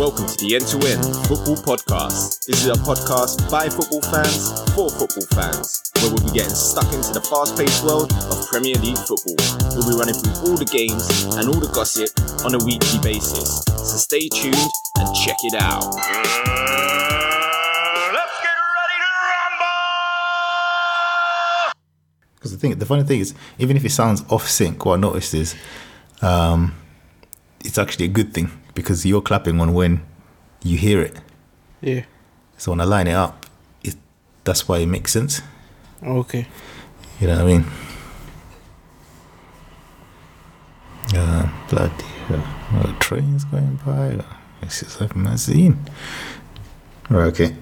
welcome to the End to End Football Podcast. This is a podcast by football fans for football fans, where we'll be getting stuck into the fast paced world of Premier League football. We'll be running through all the games and all the gossip on a weekly basis. So stay tuned and check it out. Let's get ready to rumble! Because the thing, the funny thing is, even if it sounds off sync, what I noticed is, um, it's actually a good thing because you're clapping on when you hear it. Yeah. So when I line it up, it that's why it makes sense. Okay. You know what I mean? Uh, bloody hell. The train's going by. This is a magazine. Right, okay.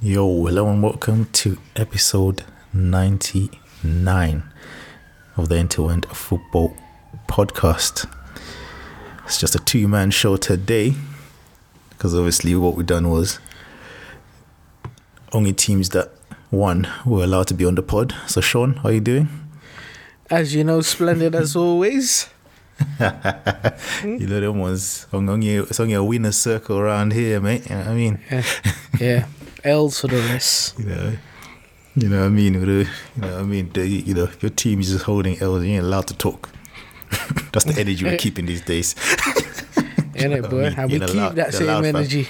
Yo, hello and welcome to episode 99 of the End to End Football Podcast. It's just a two man show today because obviously what we done was only teams that won were allowed to be on the pod. So, Shawn, how are you doing? As you know, splendid as always. You know them ones. It's only, it's only a winner's circle around here, mate. You know what I mean? Yeah. yeah. L's for the rest. You know, you know what I mean? You know what I mean? You know, your team is just holding L's. You ain't allowed to talk. That's the energy we're keeping these days. Innit, boy? mean, And we keep allowed- that same energy.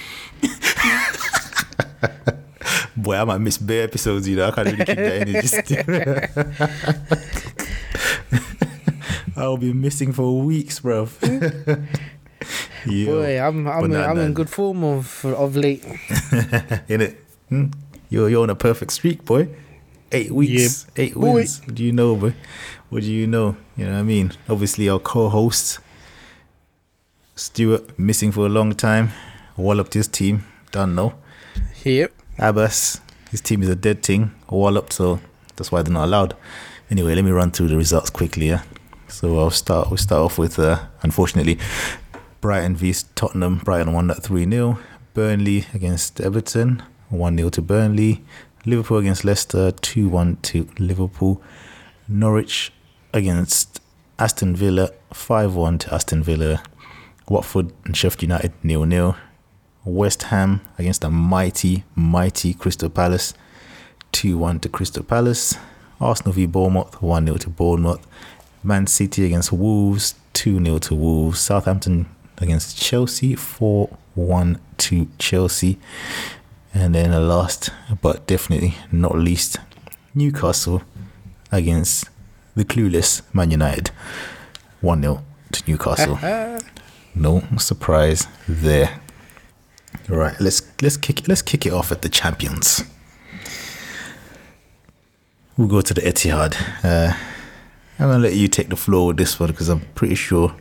Boy, I might miss bare episodes. You know, I can't really keep that energy. still. I'll be missing for weeks, bro. Boy, I'm I'm, nah, I'm in good form of of late. in it. Hmm? You're you're on a perfect streak, boy. Eight weeks, eight boy. wins. What do you know, boy? What do you know? You know what I mean? Obviously, our co-host Stuart missing for a long time. Walloped his team. Don't know. Yep. Abass, his team is a dead thing. Walloped, so that's why they're not allowed. Anyway, let me run through the results quickly. Yeah. So I'll start. We'll start off with, uh, unfortunately, Brighton v Tottenham. Brighton won that three 0 Burnley against Everton, one 0 to Burnley. Liverpool against Leicester, two one to Liverpool. Norwich against Aston Villa, five one to Aston Villa. Watford and Sheffield United nil 0 West Ham against the mighty, mighty Crystal Palace, 2 1 to Crystal Palace. Arsenal v Bournemouth, 1 0 to Bournemouth. Man City against Wolves, 2 0 to Wolves. Southampton against Chelsea, 4 1 to Chelsea. And then the last, but definitely not least, Newcastle against the clueless Man United, 1 0 to Newcastle. No surprise there. All right, let's let's kick let's kick it off at the champions. We'll go to the Etihad. Uh, I'm gonna let you take the floor with this one because I'm pretty sure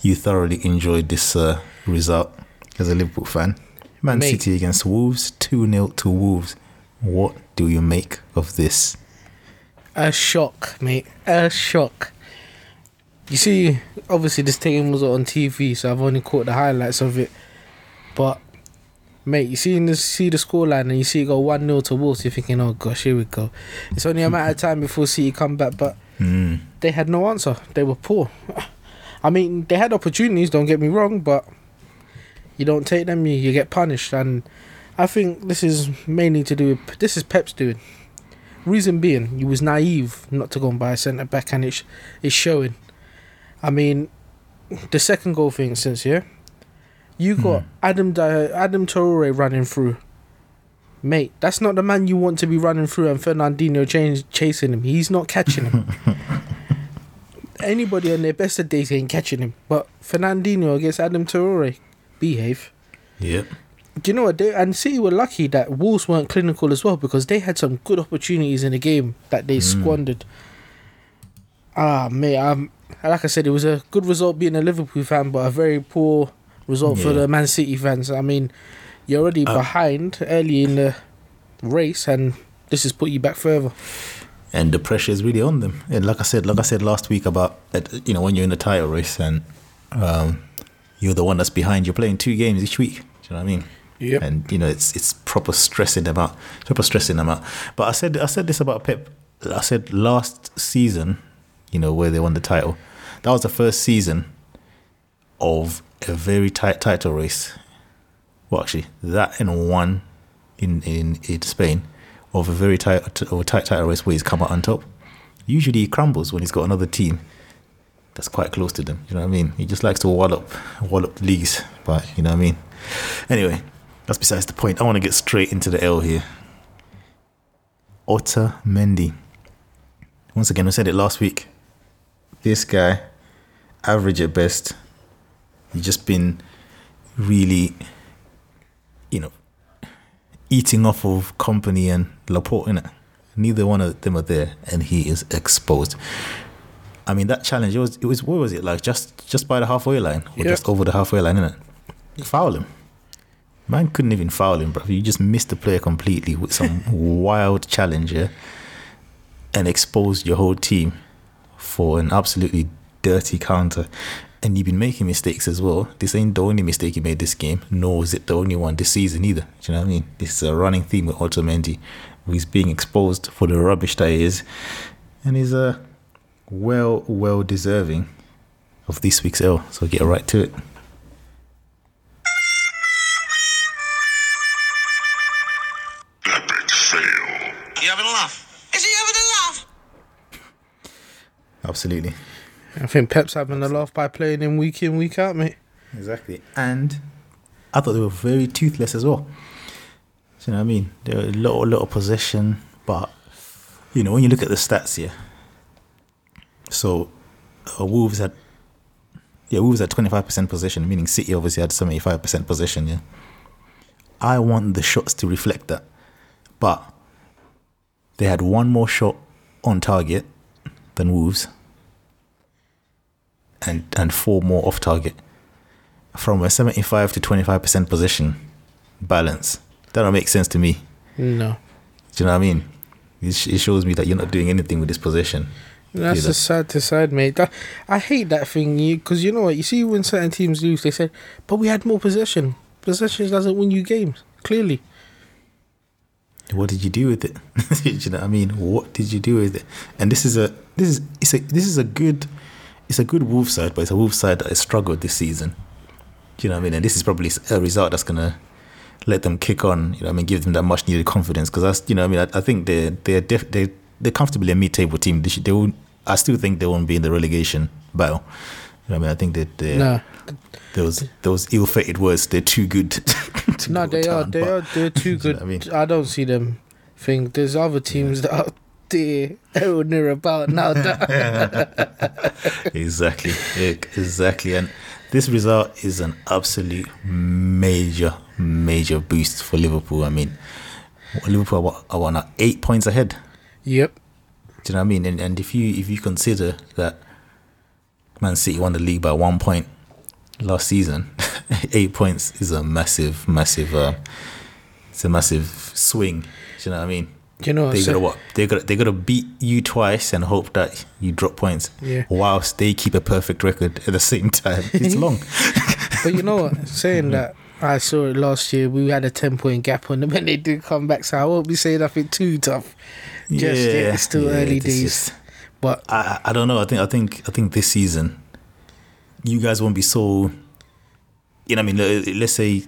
you thoroughly enjoyed this uh, result as a Liverpool fan. Man Mate. City against Wolves, two 0 to Wolves. What do you make of this? A shock, mate. A shock. You see, obviously this game was on TV, so I've only caught the highlights of it. But mate, you see the see the scoreline and you see it go one 0 to Wolves, you're thinking, oh gosh, here we go. It's only a matter of time before City come back, but Mm. they had no answer. They were poor. I mean, they had opportunities. Don't get me wrong, but you don't take them, you, you get punished. And I think this is mainly to do with this is Pep's doing. Reason being, he was naive not to go and buy a centre back, and it's it's showing. I mean, the second goal, thing since yeah, you got hmm. Adam Di- Adam Traore running through. Mate, that's not the man you want to be running through, and Fernandinho ch- chasing him. He's not catching him anybody on their best of days ain't catching him. But Fernandinho against Adam Traore, behave. Yep. Do you know what? They, and City were lucky that Wolves weren't clinical as well because they had some good opportunities in the game that they squandered. Ah, mate, um, like I said, it was a good result being a Liverpool fan, but a very poor result for the Man City fans. I mean, you're already Uh, behind early in the race, and this has put you back further. and the pressure is really on them. And like I said, like I said last week about you know when you're in the title race and um, you're the one that's behind, you're playing two games each week. Do you know what I mean? Yep. And you know it's it's proper stressing them out, proper stressing them out. But I said I said this about Pep. I said last season, you know where they won the title, that was the first season of a very tight title race. Well, actually, that and one in in, in Spain of a very tight or tight title race where he's come out on top. Usually, he crumbles when he's got another team that's quite close to them. You know what I mean? He just likes to wallop wallop leagues, but you know what I mean. Anyway, that's besides the point. I want to get straight into the L here. Otamendi. Once again, I said it last week. This guy, average at best. He's just been really, you know, eating off of Kompany and Laporte, innit? Neither one of them are there, and he is exposed. I mean, that challenge, it was, it was, what was it like? Just just by the halfway line, or Yeah. just over the halfway line, innit? Foul him. Man couldn't even foul him, bro. You just missed the player completely with some wild challenge, yeah? And exposed your whole team for an absolutely dirty counter. And you've been making mistakes as well. This ain't the only mistake you made this game, nor is it the only one this season either. Do you know what I mean? This is a running theme with Otamendi. He's being exposed for the rubbish that he is. And he's uh, well, well deserving of this week's L. So get right to it. Absolutely. I think Pep's having a laugh by playing him week in, week out, mate. Exactly. And I thought they were very toothless as well. Do you know what I mean? They were a lot, a lot of possession, but you know when you look at the stats here. So, uh, Wolves had, yeah, Wolves had twenty five percent possession, meaning City obviously had seventy five percent possession. Yeah. I want the shots to reflect that, but they had one more shot on target than Wolves, and and four more off target from a 75 to 25% position balance. That don't make sense to me. No. Do you know what I mean? It, sh- it shows me that you're not doing anything with this position. That's Either. just sad to sad, mate. That, I hate that thing, you because you know what? You see, when certain teams lose, they say, "But we had more possession. Possession doesn't win you games." Clearly, What did you do with it? do you know what I mean? What did you do with it? And this is a this is it's a this is a good it's a good Wolves side, but it's a Wolves side that has struggled this season. Do you know what I mean? And this is probably a result that's gonna let them kick on. You know, I mean, give them that much needed confidence because that's you know, I mean, I, I think they're they're def- they they're comfortably a mid table team. They should, they will, I still think they won't be in the relegation battle. You know, what I mean, I think that they no, those those ill fated words. They're too good. to no, they are, they but- are, they're too you know good. I mean? I don't see them. Think there's other teams that are or near about now. Exactly exactly. And this result is an absolute major major boost for liverpool. I mean liverpool are, are what now eight points ahead? Yep, do you know what i mean? And, and if you if you consider that man city won the league by one point last season eight points is a massive massive uh, it's a massive swing. Do you know what i mean you know. They I'm gotta what? They gotta they gotta beat you twice and hope that you drop points. Yeah. Whilst they keep a perfect record at the same time. It's long. But you know what? Saying mm-hmm. that, I saw it last year. We had a ten point gap on them, and they did come back. So I won't be saying nothing too tough. Just yet. It's still early this days. is- But I I don't know. I think I think I think this season, you guys won't be so. You know, I mean, let- let's say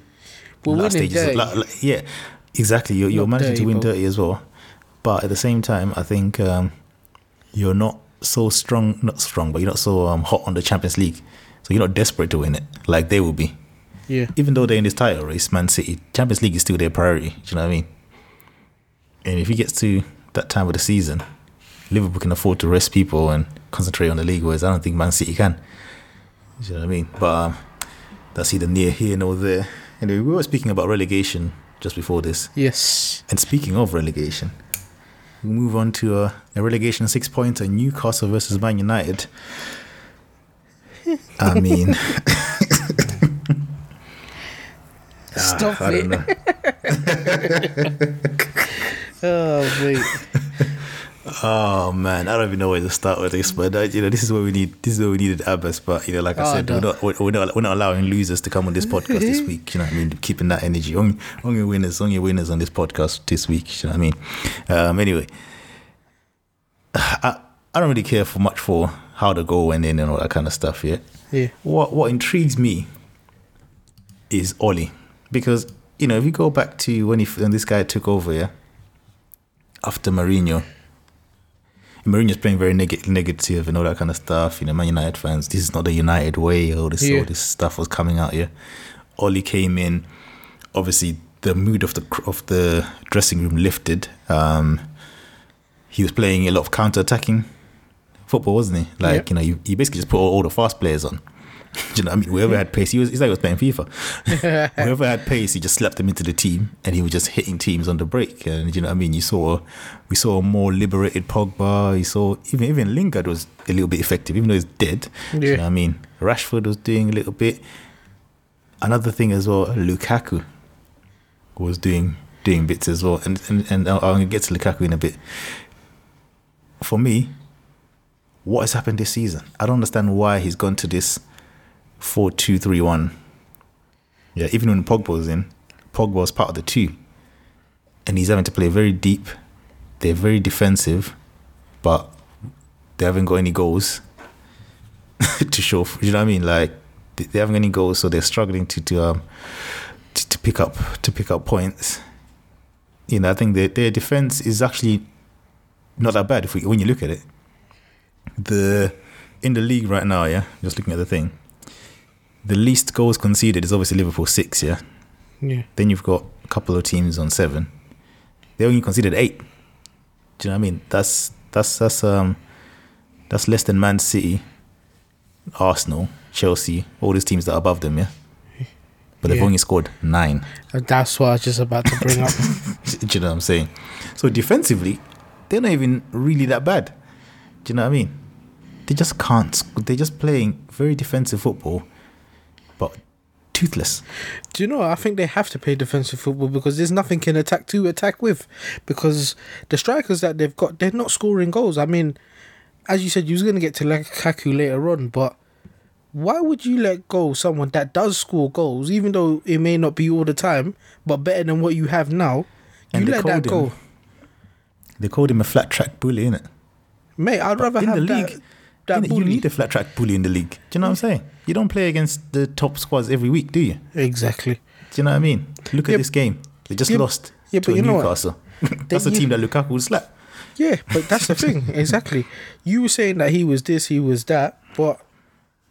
last stages. Like, like, yeah, exactly. You're, you're managing to win but- dirty as well, but at the same time, I think um, you're not so strong. Not strong, but you're not so um, hot on the Champions League. So you're not desperate to win it like they will be. yeah, Even though they're in this title race, Man City Champions League is still their priority. Do you know what I mean? And if he gets to that time of the season, Liverpool can afford to rest people and concentrate on the league, whereas I don't think Man City can. Do you know what I mean? But um, that's either near here nor there. Anyway, we were speaking about relegation just before this. yes. And speaking of relegation, we move on to uh, a relegation six pointer Newcastle versus Man United. I mean, Stop Ah, it. Oh wait. Oh man, I don't even know where to start with this, but uh, you know, this is where we need this is where we needed Abass. But you know, like I Oh, said, no. we're not we're, not we're not allowing losers to come on this podcast this week. You know, what I mean, keeping that energy. Only only winners, only winners on this podcast this week. You know what I mean? Um, anyway, I I don't really care for much for how the goal went in and all that kind of stuff. Yeah. Yeah. What what intrigues me is Ole. Because, you know, if you go back to when, he, when this guy took over, yeah, after Mourinho, Mourinho's playing very neg- negative and all that kind of stuff. You know, Man United fans, this is not the United way. All this, Yeah. all this stuff was coming out. Yeah, Ole came in. Obviously, the mood of the of the dressing room lifted. Um, he was playing a lot of counter attacking football, wasn't he? Like Yeah. you know, you, you basically just put all, all the fast players on. Do you know, what I mean, whoever had pace, he was. It's like he was playing FIFA. whoever had pace, he just slapped them into the team, and he was just hitting teams on the break. And you know, what I mean, you saw, we saw a more liberated Pogba. You saw even even Lingard was a little bit effective, even though he's dead. Do you know what I mean? Rashford was doing a little bit. Another thing as well, Lukaku was doing doing bits as well, and and, and I'm gonna get to Lukaku in a bit. For me, what has happened this season? I don't understand why he's gone to this four two three one. Yeah, even when Pogba was in, Pogba was part of the two, and he's having to play very deep. They're very defensive, but they haven't got any goals to show. For, You know what I mean? Like they haven't got any goals, so they're struggling to to um to, to pick up to pick up points. You know, I think their their defense is actually not that bad if we, when you look at it. The in the league right now, yeah, just looking at the thing, the least goals conceded is obviously Liverpool six, yeah. Yeah. Then you've got a couple of teams on seven. They only conceded eight. Do you know what I mean? That's that's that's um that's less than Man City, Arsenal, Chelsea, all these teams that are above them, yeah. But they've Yeah. only scored nine. That's what I was just about to bring up. Do you know what I'm saying? So defensively, they're not even really that bad. Do you know what I mean? They just can't. They're just playing very defensive football, but toothless. Do you know? I think they have to play defensive football because there's nothing in attack to attack with. Because the strikers that they've got, they're not scoring goals. I mean, as you said, you was going to get to Lukaku later on, but why would you let go someone that does score goals, even though it may not be all the time, but better than what you have now? You let that him- go, They called him a flat track bully, innit? mate. I'd rather in have the that. league, that innit, you need a flat track bully in the league. Do you know what I'm saying? You don't play against the top squads every week, do you? exactly. Do you know what I mean? Look at Yeah, this game. They just yeah, lost yeah, to but you know? Newcastle. That's a team that Lukaku would slap. Yeah, but that's the thing. Exactly. You were saying that he was this, he was that, but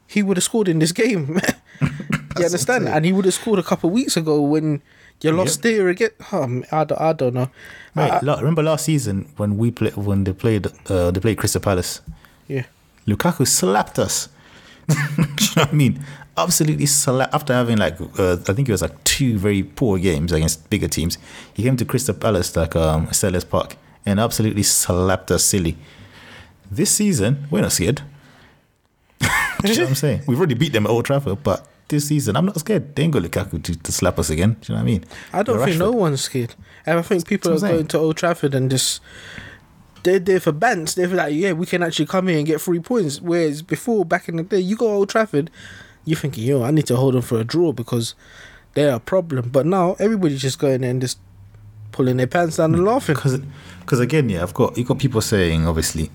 he would have scored in this game. you understand? And he would have scored a couple of weeks ago when you lost there again. I, don't, I don't know. Right. I- remember last season when we played when they played uh, they played Crystal Palace. yeah. Lukaku slapped us. Do you know what I mean? Absolutely slapped. After having like, uh, I think it was like two very poor games against bigger teams, he came to Crystal Palace, like um, Selhurst Park, and absolutely slapped us silly. This season, we're not scared. You know what I'm saying? We've already beat them at Old Trafford, but this season, I'm not scared. They ain't got Lukaku to, to slap us again. Do you know what I mean? I don't think no one's scared. And I think people are That's going to Old Trafford and just. They're there for bants. They're like, yeah, we can actually come here and get three points. Whereas before, back in the day, you go Old Trafford, you're thinking, yo, I need to hold them for a draw because they're a problem. But now everybody's just going there and just pulling their pants down and laughing. because again, yeah, I've got you got people saying obviously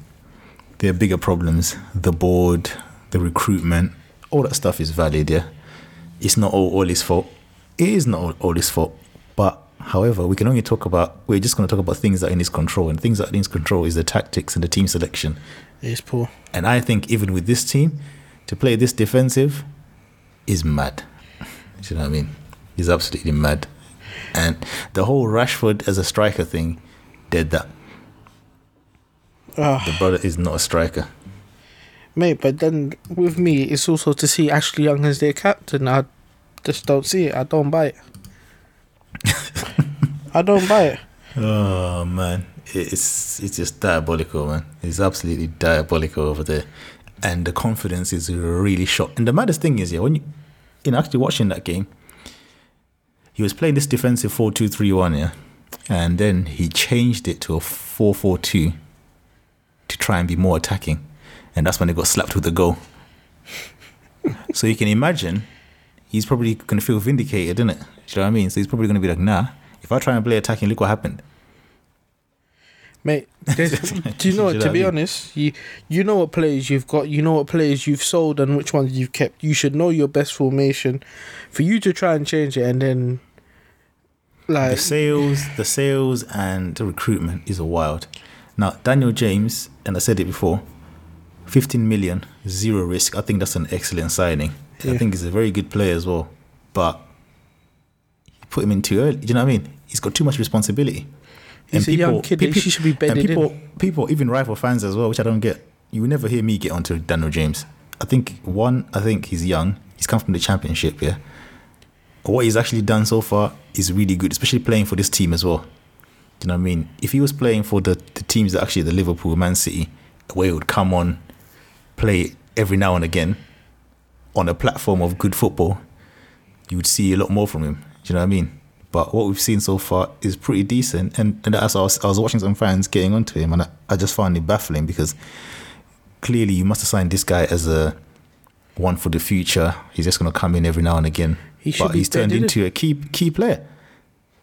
there are bigger problems. The board, the recruitment, all that stuff is valid. Yeah, it's not all, all his fault. It is not all, all his fault. But however, we can only talk about. We're just going to talk about things that are in his control, and things that are in his control is the tactics and the team selection. It's poor. And I think even with this team, to play this defensive is mad. Do you know what I mean? He's absolutely mad. And the whole Rashford as a striker thing did that. Ah. The brother is not a striker. Mate, but then with me, it's also to see Ashley Young as their captain. I just don't see it. I don't buy it. I don't buy it. Oh man, it's it's just diabolical, man. It's absolutely diabolical over there, and the confidence is really shot. And the maddest thing is, yeah, when you, know, actually watching that game, he was playing this defensive four-two-three-one, yeah, and then he changed it to a four-four-two to try and be more attacking, and that's when he got slapped with the goal. so you can imagine, he's probably gonna feel vindicated, isn't it? Do you know what I mean? So he's probably gonna be like, nah. If I try and play attacking, look what happened. Mate, do you know what? Do you know To be honest, you you know what players you've got, you know what players you've sold, and which ones you've kept. You should know your best formation. For you to try and change it, and then like the sales, the sales and the recruitment is wild. Now, Daniel James, and I said it before, 15 million, zero risk. I think that's an excellent signing. I think he's a very good player as well. But you put him in too early. Do you know what I mean? He's got too much responsibility. He's a young kid, pe- he should be and bedded people, people, even rival fans as well, which I don't get. You will never hear me get onto Daniel James. I think one, I think he's young. He's come from the championship, yeah. What he's actually done so far is really good, especially playing for this team as well. Do you know what I mean? If he was playing for the, the teams that actually the Liverpool, Man City, where he would come on, play every now and again on a platform of good football, you would see a lot more from him. Do you know what I mean? But what we've seen so far is pretty decent. And, and as I was, I was watching some fans getting onto him, and I, I just found it baffling because clearly you must have signed this guy as a one for the future. He's just going to come in every now and again. He should but he's turned into a key key player.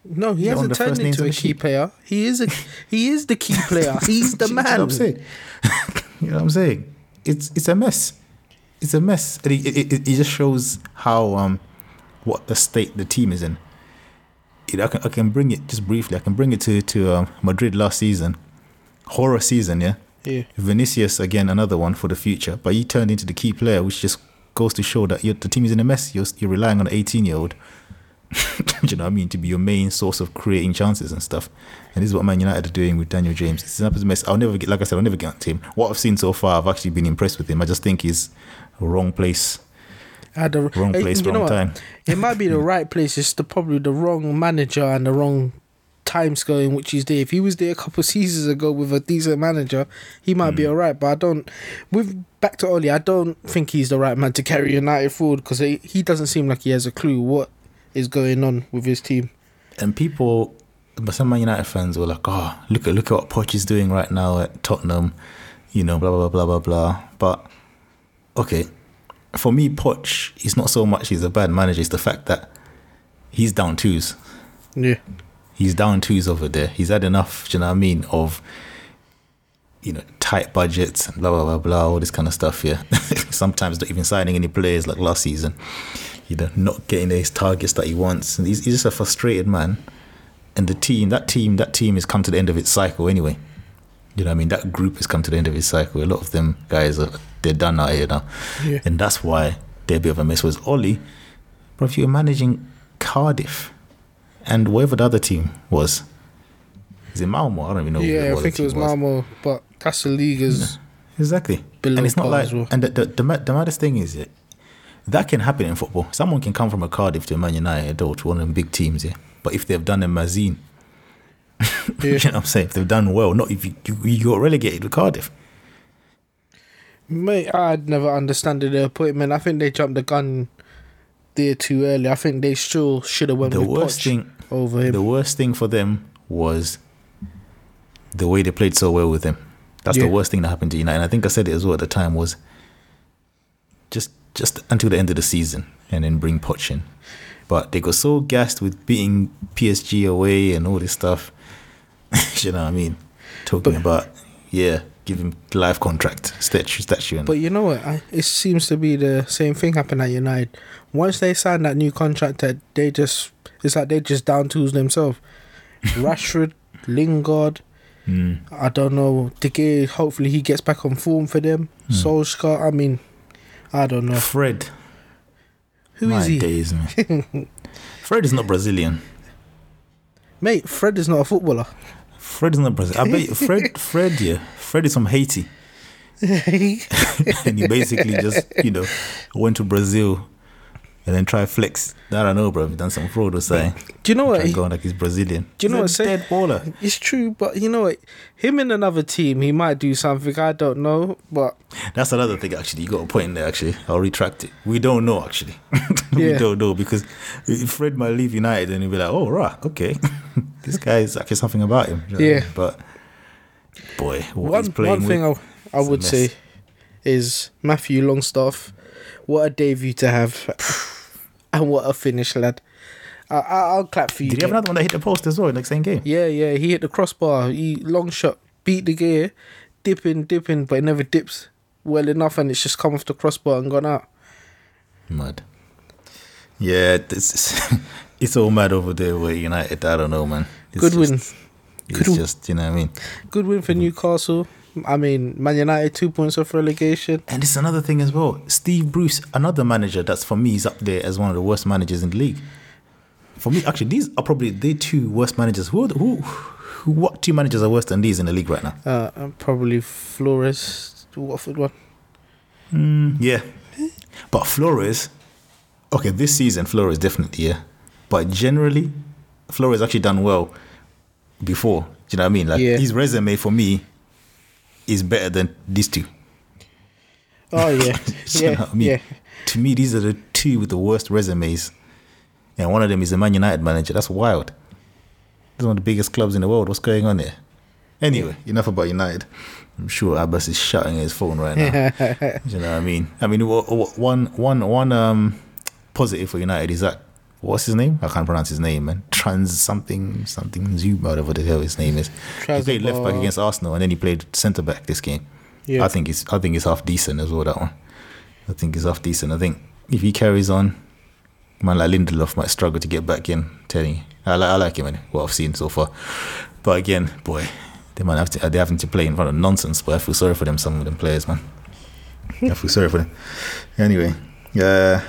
no, he on hasn't turned into a key sheet. player. He is a he is the key player. He's the Do you know what man. I'm saying? you know what I'm saying? It's it's a mess. It's a mess. And it, it, it, it just shows how um what the state the team is in. It, I, can, I can bring it just briefly. I can bring it to to um, Madrid last season, horror season. Yeah, Yeah. Vinicius again, another one for the future. But he turned into the key player, which just goes to show that the team is in a mess. You're, you're relying on an 18 year old. you know what I mean? To be your main source of creating chances and stuff. And this is what Man United are doing with Daniel James. It's a mess. I'll never get, like I said, I'll never get onto him. What I've seen so far, I've actually been impressed with him. I just think he's wrong place, At the wrong place, you know wrong what? time. It might be the right place. It's the probably the wrong manager and the wrong time scale in which he's there. If he was there a couple of seasons ago with a decent manager, he might Hmm. be alright. But I don't. With back to Ole, I don't think he's the right man to carry United forward because he, he doesn't seem like he has a clue what is going on with his team. And people, but some Man United fans were like, "Oh, look at look at what Poch is doing right now at Tottenham," you know, blah blah blah blah blah. But okay, for me, Poch is not so much he's a bad manager. It's the fact that he's down twos. Yeah, He's down twos over there. He's had enough. Do you know what I mean? Of you know tight budgets and blah blah blah blah all this kind of stuff. Yeah, sometimes not even signing any players like last season. You know, not getting his targets that he wants. And he's, he's just a frustrated man. And the team, that team, that team has come to the end of its cycle anyway. You know what I mean? That group has come to the end of its cycle. A lot of them guys are they're done out here now. Yeah. And that's why they're a bit of a mess. Was Ole, but if you're managing Cardiff and whatever the other team was, is it Malmo? I don't even know. yeah. I think it was Malmo, but that's the league's. Exactly. Below and it's not like, well. and the, the, the, the maddest thing is, yeah, that can happen in football. Someone can come from a Cardiff to a Man United or to one of them big teams, yeah. But if they've done a Mazine, you know what I'm saying? If they've done well, not if you, you, you got relegated with Cardiff. Mate, I'd never understood the appointment. I think they jumped the gun there too early. I think they still should have went The with worst Poch thing, over him. the worst thing for them was the way they played so well with him. That's Yeah. the worst thing that happened to United. And I think I said it as well at the time was just just until the end of the season and then bring Poch in. But they got so gassed with beating PSG away and all this stuff. you know what I mean? Talking about yeah, give him life contract, statue, statue, and But you know what? I, it seems to be the same thing happened at United. Once they sign that new contract, that they just it's like they just down tools themselves. Rashford, Lingard, Hmm. I don't know. De Gea, hopefully he gets back on form for them. Hmm. Solskjaer, I mean, I don't know. Fred. Who is my he? days. Fred is not Brazilian. Mate, Fred is not a footballer. Fred is not Brazilian. I bet Fred, Fred, yeah, Fred is from Haiti, and he basically just, you know, went to Brazil and then try flex. That I don't know, bro. He done some fraud or something. Do you know what? Try He- going like he's Brazilian. Do you know He's what? a Say, dead baller? It's true, but you know what? Him in another team, he might do something. I don't know, but That's another thing. Actually, you got a point in there. Actually, I'll retract it. We don't know. Actually, we Yeah. don't know because Fred might leave United and he'll be like, "Oh, right, okay, this guy is actually something about him." You know Yeah. but boy, what one he's playing one thing I, I would say is Matthew Longstaff. What a debut to have, and what a finish, lad. I, I, I'll clap for you. Did he have another one that hit the post as well in the same game? Yeah, yeah, he hit the crossbar. He long shot beat De Gea, dipping, dipping, but it never dips well enough, and it's just come off the crossbar and gone out. Mad. Yeah, it's it's all mad over there with United. I don't know, man. It's Good just, win. It's Good win. just you know what I mean. Good win for mm-hmm. Newcastle. I mean, Man United two points off relegation. And it's another thing as well. Steve Bruce, another manager that's for me is up there as one of the worst managers in the league. For me, actually, these are probably the two worst managers. Who, the- who, who what two managers are worse than these in the league right now? Uh, uh probably Flores, the Watford one. Mm, yeah, but Flores. Okay, this season Flores definitely yeah, but generally, Flores actually done well before. Do you know what I mean? Like Yeah. his resume for me is better than these two. Oh yeah, Do you know yeah, I mean? yeah. To me, these are the two with the worst resumes. And one of them is a Man United manager. That's wild. This is one of the biggest clubs in the world. What's going on there? Anyway, enough about United. I'm sure Abass is shouting at his phone right now. you know what I mean? I mean, one, one, one um, positive for United is that what's his name? I can't pronounce his name, man. Trans something something Zoom, whatever the hell his name is. He played left back against Arsenal, and then he played centre back this game. Yeah. I think it's I think it's half decent as well. That one, I think it's half decent. I think if he carries on, man like Lindelof might struggle to get back in. Telling you, I like I like him and what I've seen so far. But again, boy, they might have to they're having to play in front of nonsense. But I feel sorry for them. Some of them players, man. I feel sorry for them. Anyway, uh,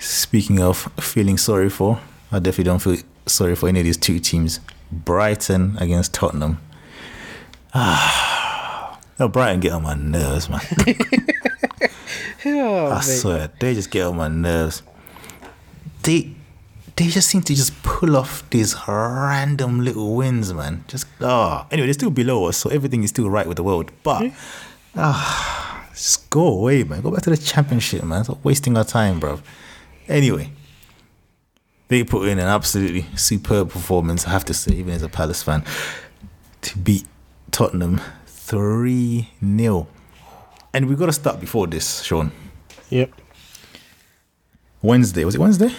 speaking of feeling sorry for, I definitely don't feel sorry for any of these two teams. Brighton against Tottenham. Ah, No, Brighton get on my nerves, man. Oh, I mate. swear, they just get on my nerves. They they just seem to just pull off these random little wins, man. Just ah. Anyway, they're still below us, so everything is still right with the world. But ah, just go away, man. Go back to the championship, man. Stop wasting our time, bro. Anyway, they put in an absolutely superb performance. I have to say, even as a Palace fan, to beat Tottenham three 0 And we've got to start before this, Shawn. Yep. Wednesday. Was it Wednesday?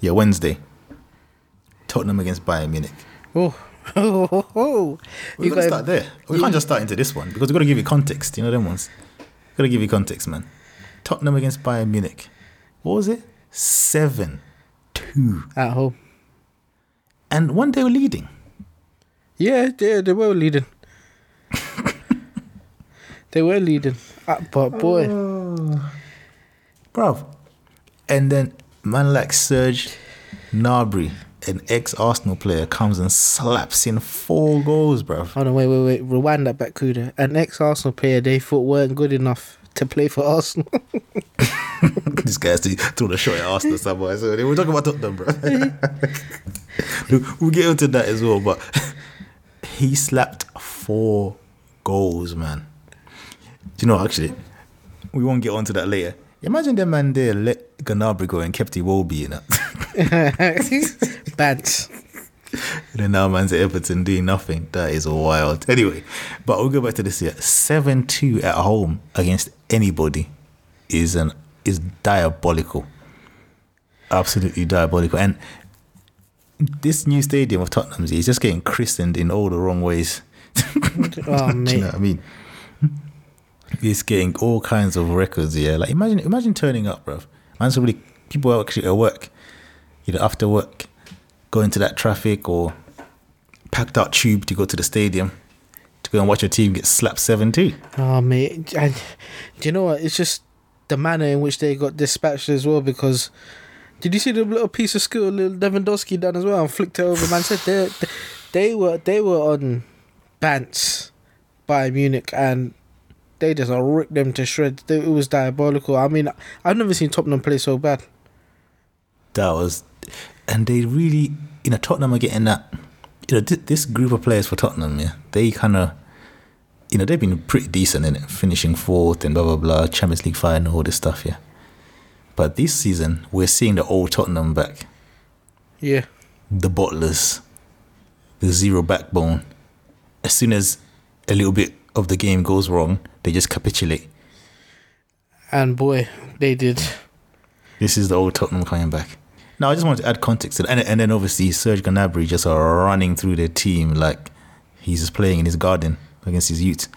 Yeah, Wednesday. Tottenham against Bayern Munich. Oh, oh, oh, oh. We've got to start there. We can't just start into this one because we've got to give you context. You know them ones. got to give you context, man. Tottenham against Bayern Munich. What was it? 7 2. at home. And one day we're leading. Yeah, they they were leading. they were leading, ah, but boy, oh. Bruv. And then man like Serge Gnabry, an ex-Arsenal player, comes and slaps in four goals, bruv. hold on, wait, wait, wait, rewind that back, Kuda. An ex-Arsenal player they thought weren't good enough to play for Arsenal. These guy's to throw the shot at Arsenal somewhere. So we're talking about Tottenham, bro. We'll get into that as well, but he slapped four goals, man. Do you know, actually, we won't get onto that later. Imagine them man there let Gnabry go and kept Iwobi in it. Bad. And then now man's at Everton doing nothing. That is wild. Anyway, but we'll go back to this here. Seven two at home against anybody is an is diabolical. Absolutely diabolical. And this new stadium of Tottenham's is just getting christened in all the wrong ways. Oh you know what I mean? It's getting all kinds of records here. Like imagine imagine turning up, bruv. Man's probably people are actually at work, you know, after work, go into that traffic or packed out tube to go to the stadium to go and watch your team get slapped seven two. oh mate. And do you know what? It's just the manner in which they got dispatched as well. Because did you see the little piece of skill little Lewandowski done as well and flicked it over? Man said they they were they were on bants by Munich and. They just ripped them to shreds. It was diabolical. I mean, I've never seen Tottenham play so bad. That was, and they really, you know, Tottenham are getting that. You know, th- this group of players for Tottenham, yeah, they kind of, you know, they've been pretty decent in it, finishing fourth and blah blah blah, Champions League final, all this stuff, yeah. But this season, we're seeing the old Tottenham back, Yeah. the bottlers, the zero backbone. As soon as a little bit of the game goes wrong, they just capitulate. And boy, they did. This is the old Tottenham coming back. Now, I just wanted to add context to that. And, and then obviously Serge Gnabry just are running through the team like he's just playing in his garden against his youth.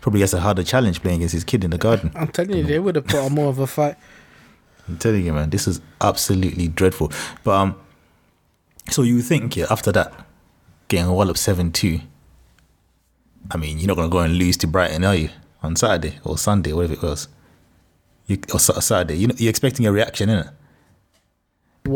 Probably has a harder challenge playing against his kid in the garden. I'm telling you, they would have put on more of a fight. I'm telling you, man, this is absolutely dreadful. But um, so you think yeah, after that, getting a wallop seven two. I mean, you're not gonna go and lose to Brighton, are you? On Saturday or Sunday, whatever it was. You, or Saturday, you know, you're expecting a reaction, innit?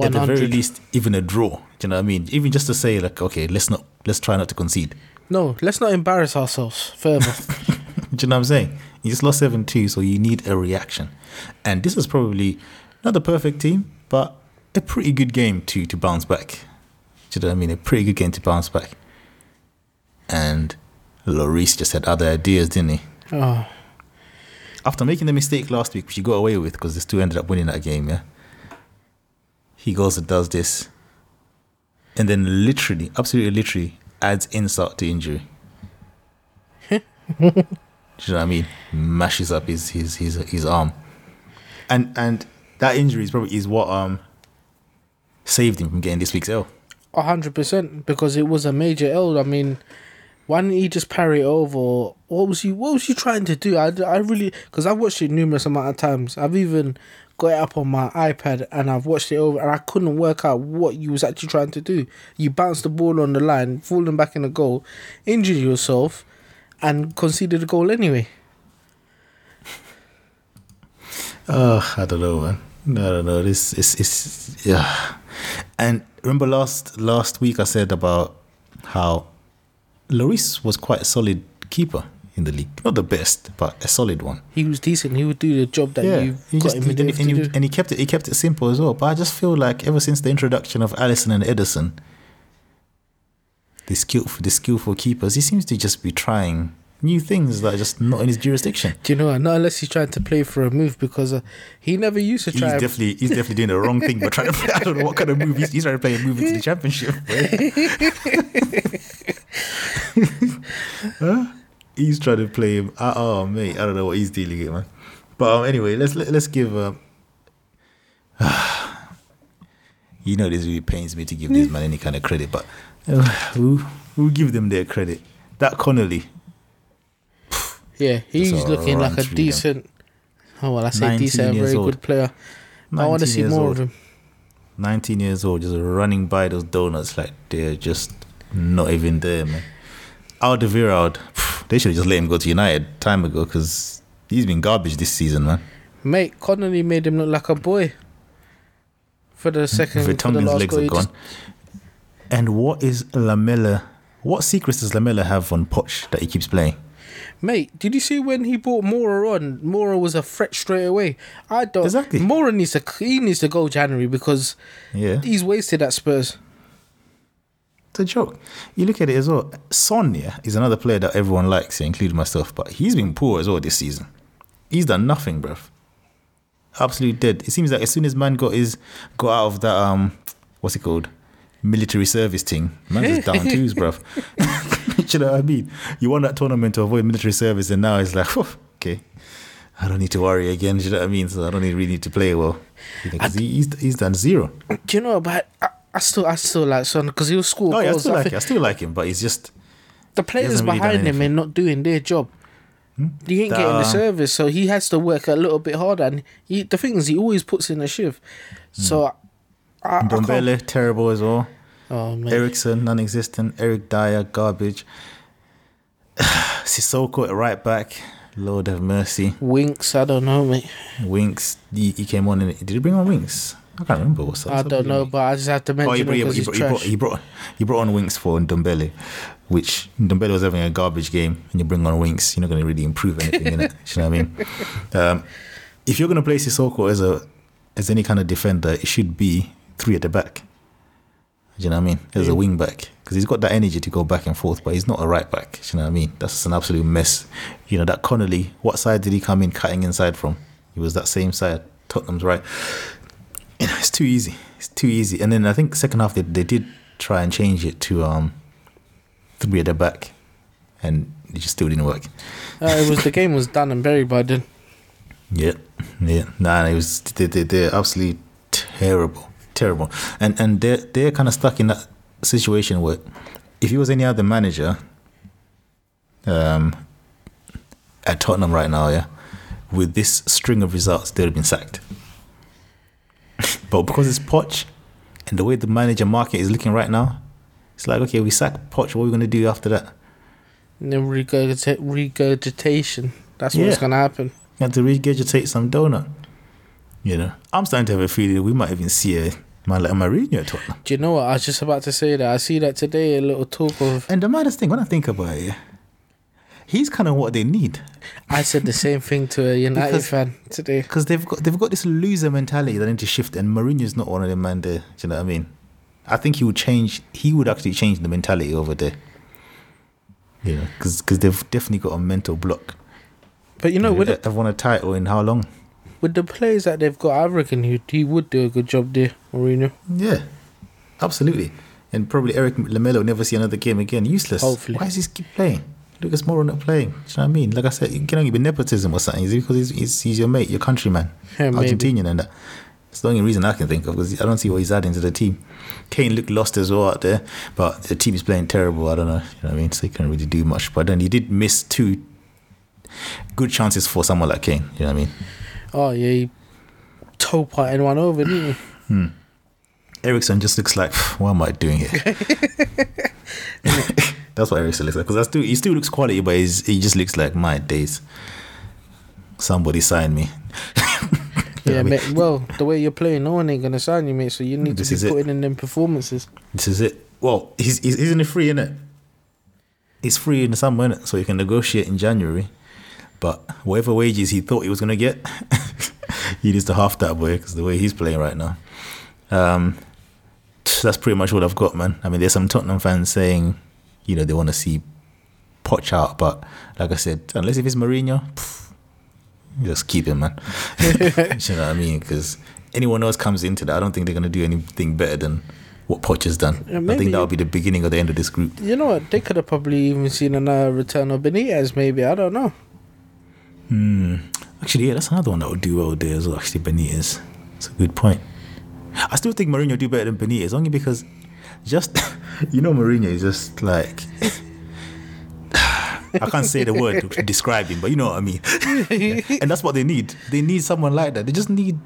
At the very least, even a draw. Do you know what I mean? Even just to say like, okay, let's not, let's try not to concede. No, let's not embarrass ourselves further. Do you know what I'm saying? You just lost 7 2, so you need a reaction. And this is probably not the perfect team, but a pretty good game to, to bounce back. Do you know what I mean? A pretty good game to bounce back. And Lloris just had other ideas, didn't he? oh, After making the mistake last week, which he got away with because they still ended up winning that game, yeah? He goes and does this. And then literally, absolutely literally, adds insult to injury. Do you know what I mean? Mashes up his his his his arm, and and that injury is probably is what um saved him from getting this week's L. a hundred percent because it was a major L. I mean, why didn't he just parry it over? What was he? What was he trying to do? I, I really because I've watched it numerous amount of times. I've even got it up on my iPad and I've watched it over, and I couldn't work out what you was actually trying to do. You bounced the ball on the line, falling back in the goal, injured yourself, and conceded a goal anyway. Oh, I don't know, man. I don't know. This is is yeah. And remember last last week I said about how Lloris was quite a solid keeper in the league. Not the best, but a solid one. He was decent. He would do the job that you he got him and, he, do. and he kept it he kept it simple as well. But I just feel like ever since the introduction of Alisson and Ederson, the skillful the skillful keepers, he seems to just be trying new things that are just not in his jurisdiction. Do you know what? Not unless he's trying to play for a move because uh, he never used to He's try. and- definitely he's definitely doing the wrong thing, but trying to play, I don't know what kind of move he's, he's trying to play a move into the championship. Huh? He's trying to play him. uh, Oh mate, I don't know what he's dealing with, man. But um, anyway, let's let, let's give. Um, you know, this really pains me to give this man any kind of credit, but uh, we'll, we'll give them their credit. That Connolly, Yeah, he's looking like a through them. decent. Oh well, I say decent, a very old. good player. I want to see more old. of him. 19 years old, just running by those donuts like they're just not even there, man. Alderweireld, phew, they should have just let him go to United time ago because he's been garbage this season, man. Mate, Connolly made him look like a boy. For the second, for the Vertonghen's last legs goal, are gone. And what is Lamela? What secrets does Lamela have on Poch that he keeps playing? Mate, did you see when he brought Moura on? Moura was a threat straight away. I don't. Exactly. Moura needs to. He needs to go January because Yeah, he's wasted at Spurs. It's a joke. You look at it as well. Son, yeah, is another player that everyone likes, yeah, including myself, but he's been poor as well this season. He's done nothing, bruv. Absolutely dead. It seems like as soon as man got his got out of that um, what's it called, military service thing, man's just down twos, bruv. You know what I mean? You won that tournament to avoid military service, and now it's like, "Phew, okay, I don't need to worry again. Do you know what I mean? So I don't really need to play well. Because he, he's he's done zero. Do you know? But I, I still, I still like Son because he'll score Oh yeah, I still I like think. I still like him, but he's just the players hasn't really behind him anything. are not doing their job. Hmm? He ain't getting the service, so he has to work a little bit harder. And he, the thing is, he always puts in a shift. Hmm. So, I, I can't- Dombele terrible as well. Oh man, Eriksen, non-existent. Eric Dier, garbage. Sissoko at right back. Lord have mercy. Winks. I don't know, mate. Winks, he, he came on. In, did he bring on Winks? I can't remember. What's that. I don't know, but I just have to Oh, mention he him brought, he, because he, he's brought, he, brought, he brought he brought on Winks for Ndombele, which Ndombele was having a garbage game, and you bring on Winks, you're not going to really improve anything in it. You know what I mean? Um, if you're going to play Sissoko as a as any kind of defender, it should be three at the back. Do you know what I mean? As a wing back, because he's got that energy to go back and forth, but he's not a right back. Do you know what I mean? That's an absolute mess. You know that Connolly. What side did he come in cutting inside from? He was that same side. Tottenham's right. You know, it's too easy. It's too easy. And then I think second half they they did try and change it to um three at the back, and it just still didn't work. Uh, it was the game was done and buried by then. Yeah, yeah. Nah, it was they, they, they're absolutely terrible, terrible, and and they're they're kind of stuck in that situation where if he was any other manager, um, at Tottenham right now, yeah, with this string of results, they'd have been sacked. but because it's Poch and the way the manager market is looking right now, it's like, okay, we sack Poch, what are we going to do after that? And then regurgita- regurgitation. That's what's gonna happen. You have to regurgitate some donut. You know, I'm starting to have a feeling we might even see a man like Mourinho at Tottenham. Do you know what? I was just about to say that. I see that today. A little talk of. And the maddest thing, when I think about it, yeah, he's kind of what they need I said the same thing to a United Because- fan today. because they've got they've got this loser mentality that need to shift, and Mourinho's not one of them man. There, do you know what I mean? I think he would change. He would actually change the mentality over there. You know, because they've definitely got a mental block. But you know, with they've won a title in how long? with the players that they've got, I reckon he he would do a good job there, Mourinho. Yeah, absolutely. And probably Eric Lamela will never see another game again. Useless. Hopefully. Why does he keep playing? Lucas Moura not playing. Do you know what I mean? Like I said, it can only be nepotism or something. Is it because he's, he's, he's your mate, your countryman, Yeah. Argentinian and that? It's the only reason I can think of because I don't see what he's adding to the team. Kane looked lost as well out there, but the team is playing terrible. I don't know. You know what I mean? So he can't really do much. But then he did miss two good chances for someone like Kane. You know what I mean? Oh yeah, he toe part anyone over, didn't he? Hmm. Eriksen just looks like, what am I doing here? that's what Eriksen looks like. Because still, he still looks quality, but he's, he just looks like my days. Somebody sign me. Yeah, I mean? mate. Well, the way you're playing, no one ain't gonna sign you, mate. So you need This to be it. putting in them performances. This is it. Well, he's, he's isn't it free, innit? He's free in the summer, innit? So he can negotiate in January. But whatever wages he thought he was gonna get, he needs to half that boy because the way he's playing right now. Um, that's pretty much what I've got, man. I mean, there's some Tottenham fans saying, you know, they want to see Poch out, but like I said, unless if it's Mourinho, pff, just keep him, man. you know what I mean? Because anyone else comes into that, I don't think they're gonna do anything better than what Poch has done. Yeah, I think that'll be the beginning or the end of this group. You know what? They could have probably even seen another return of Benitez. Maybe I don't know. Hmm. Actually, yeah, that's another one that would do well there as well. Actually, Benitez. It's a good point. I still think Mourinho do better than Benitez, only because just you know Mourinho is just like I can't say the word to describe him, but you know what I mean. and that's what they need. They need someone like that. They just need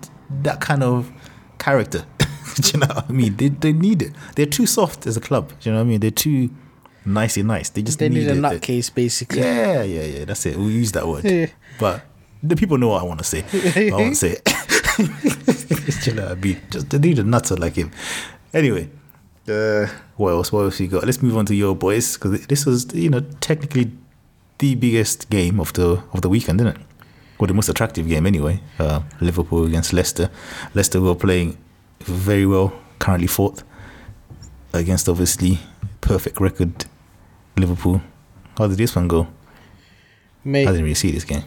that kind of character. do you know what I mean? They they need it. They're too soft as a club. Do you know what I mean? They're too nicey nice. They just They need a it. nutcase, basically. Yeah, yeah, yeah. That's it. We'll use that word. Yeah. But the people know what I want to say. I want to say it. Do you know what I mean? Just they need a nutter like him. Anyway, uh, what else? What else you got? Let's move on to your boys because this was, you know, technically the biggest game of the of the weekend, isn't it? Well, the most attractive game anyway. Uh, Liverpool against Leicester. Leicester were playing very well. Currently fourth against obviously perfect record Liverpool. How did this one go? I didn't really see this game.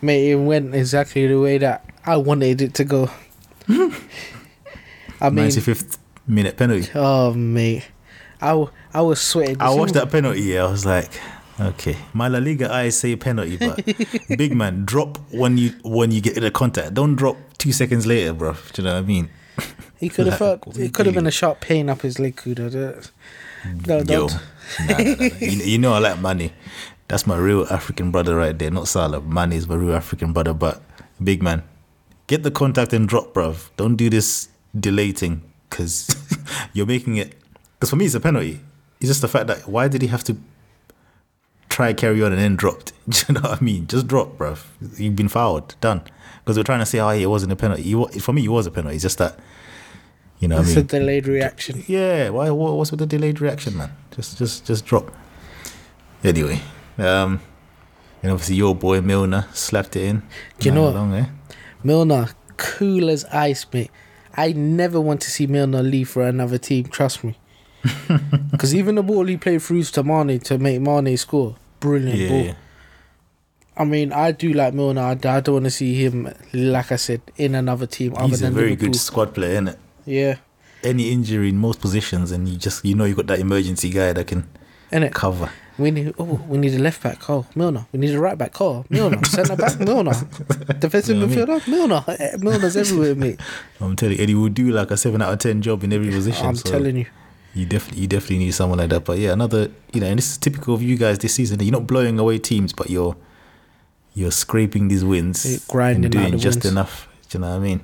mate, it went exactly the way that I wanted it to go. I mean, 95th minute penalty. oh mate, I, I was sweating. I watched that penalty. Yeah, I was like, okay, my La Liga eyes say penalty, but big man, drop when you when you get in the contact. Don't drop two seconds later, bro. Do you know what I mean? He could have Like, felt. It could have been a sharp pain up his leg. Have. No, Yo, don't. nah, nah, nah. You, you know I like Mane. That's my real African brother right there. Not Salah. Manny is my real African brother. But big man, get the contact and drop, bruv. Don't do this delay thing because you're making it. Because for me, it's a penalty. It's just the fact that why did he have to try carry on and then dropped? Do you know what I mean? Just drop, bruv. You've been fouled. Done. Because we're trying to say, oh, it wasn't a penalty. For me, it was a penalty. It's just that, you know what I It's mean? a delayed reaction. Yeah, why? What, what's with the delayed reaction, man? Just, just, just drop. Anyway, um, and obviously your boy Milner slapped it in. Do you know what? along, eh? Milner, cool as ice, mate. I never want to see Milner leave for another team. Trust me. Because even the ball he played through to Mane to make Mane score, brilliant Yeah, ball. yeah. I mean, I do like Milner. I, I don't want to see him, like I said, in another team other He's a than very Liverpool. good squad player, isn't it? Yeah, Any injury in most positions, and you just you know you got that emergency guy that can innit? cover. We need oh, we need a left back. Oh, Milner. We need a right back. Oh, Milner. Centre back. Milner. Defensive You know what I midfielder. Milner. Eh, Milner's everywhere, mate. I'm telling you, Eddie will do like a seven out of ten job in every position. I'm so telling you. You definitely, you definitely need someone like that. But yeah, another, you know, and this is typical of you guys this season. You're not blowing away teams, but you're you're scraping these wins, grinding and doing just wins. enough. Do you know what I mean?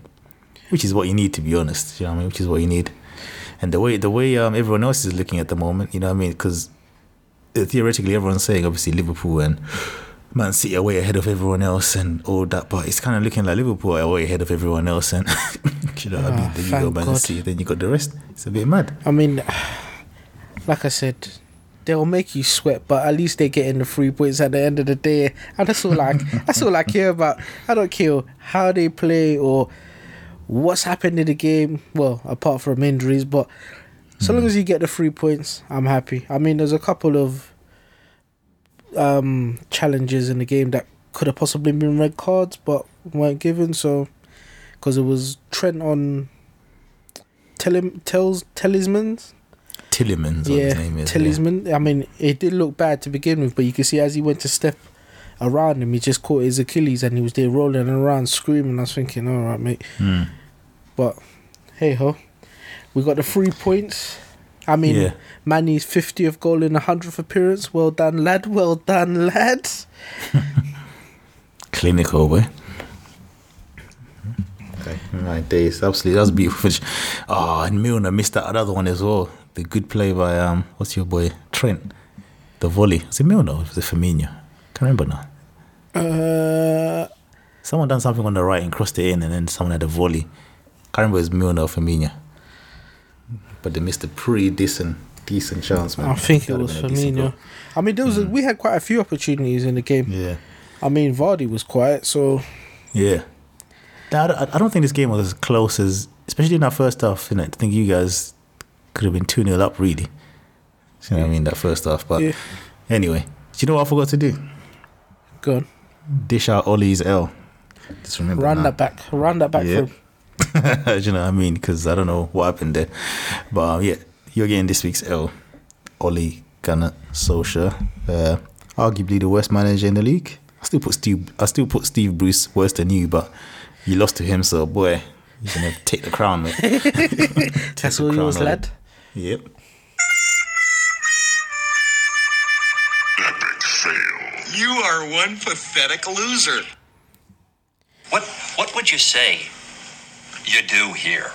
Which is what you need, to be honest. Do you know what I mean? Which is what you need. And the way the way um everyone else is looking at the moment, you know what I mean? Because theoretically, everyone's saying obviously Liverpool and Man City are way ahead of everyone else and all that, but it's kind of looking like Liverpool are way ahead of everyone else. And you know what I Ah, mean? Then you go Man God. City, then you got the rest. It's a bit mad. I mean, like I said, they'll make you sweat, but at least they get in the three points at the end of the day, and that's all I that's all I care about. I don't care how they play or what's happened in the game. Well, apart from injuries, but so long as you get the three points, I'm happy. I mean, there's a couple of um challenges in the game that could have possibly been red cards, but weren't given. So because it was Trent on. Telim, tells talismans Tielemans, what yeah, his name is. yeah. I mean, it did look bad to begin with, but you can see as he went to step around him, he just caught his Achilles and he was there rolling around, screaming. I was thinking, all right, mate. Mm. But hey ho, we got the three points. I mean, Yeah. Manny's 50th goal in 100th appearance. Well done, lad. Well done, lad. Clinical, boy. Okay, my days, absolutely, that was beautiful. Oh, and Milner missed that other one as well. The good play by um, what's your boy Trent, the volley. Was it Milner? Or was it Firmino? Can't remember now. Uh, Someone done something on the right and crossed it in, and then someone had a volley. Can't remember if it was Milner or Firmino. But they missed a pretty decent, decent chance, man. I think it was Firmino. I mean, there was a, mm. we had quite a few opportunities in the game. Yeah. I mean, Vardy was quiet, so Yeah. I don't- think this game was as close as, especially in that first half. You know, I think you guys could have been 2 0 up, really. You know what I mean? That first half. But Yeah. anyway, do you know what I forgot to do? go on. Dish out Ole's L. Just remember. Run now. that back. Run that back Yeah. for him. do you know what I mean? Because I don't know what happened there. But um, yeah, you're getting this week's L. Ole Gunnar Solskjaer. Uh, arguably the worst manager in the league. I still put Steve I still put Steve Bruce worse than you, but you lost to him, so boy, you're gonna take the crown, mate. Take That's the all yours, lad. Yep. You are one pathetic loser. What what would you say you do here?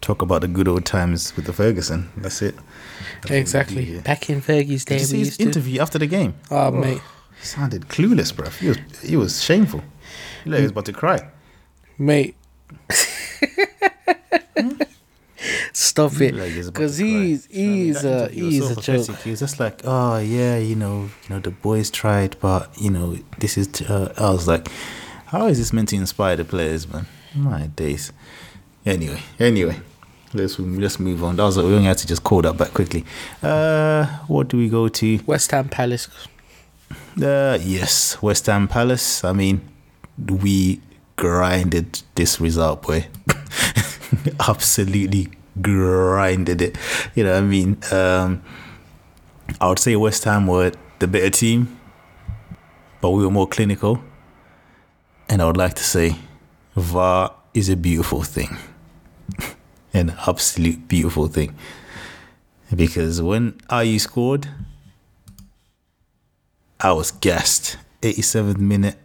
Talk about the good old times with the Ferguson. That's it. Exactly. Back in Fergie's day, Did you see his used to. interview after the game? Oh, mate. He sounded clueless, bro. He was he was shameful. He like he was about to cry. Mate. Stop it. Like he's Because he's, You know what I mean? he's, That uh, he's so a joke. He was just like, oh yeah, you know, you know, the boys tried, but you know, this is. T- uh, I was like, how is this meant to inspire the players, man? My days. Anyway, anyway, let's let's move on. That was we only had to just call that back quickly. Uh, what do we go to? West Ham Palace. Uh, yes, West Ham Palace. I mean, we grinded this result, boy. Absolutely grinded it. You know what I mean? Um, I would say West Ham were the better team, but we were more clinical. And I would like to say, VAR is a beautiful thing. An absolute beautiful thing. Because when Ayew scored, I was gassed. 87th minute,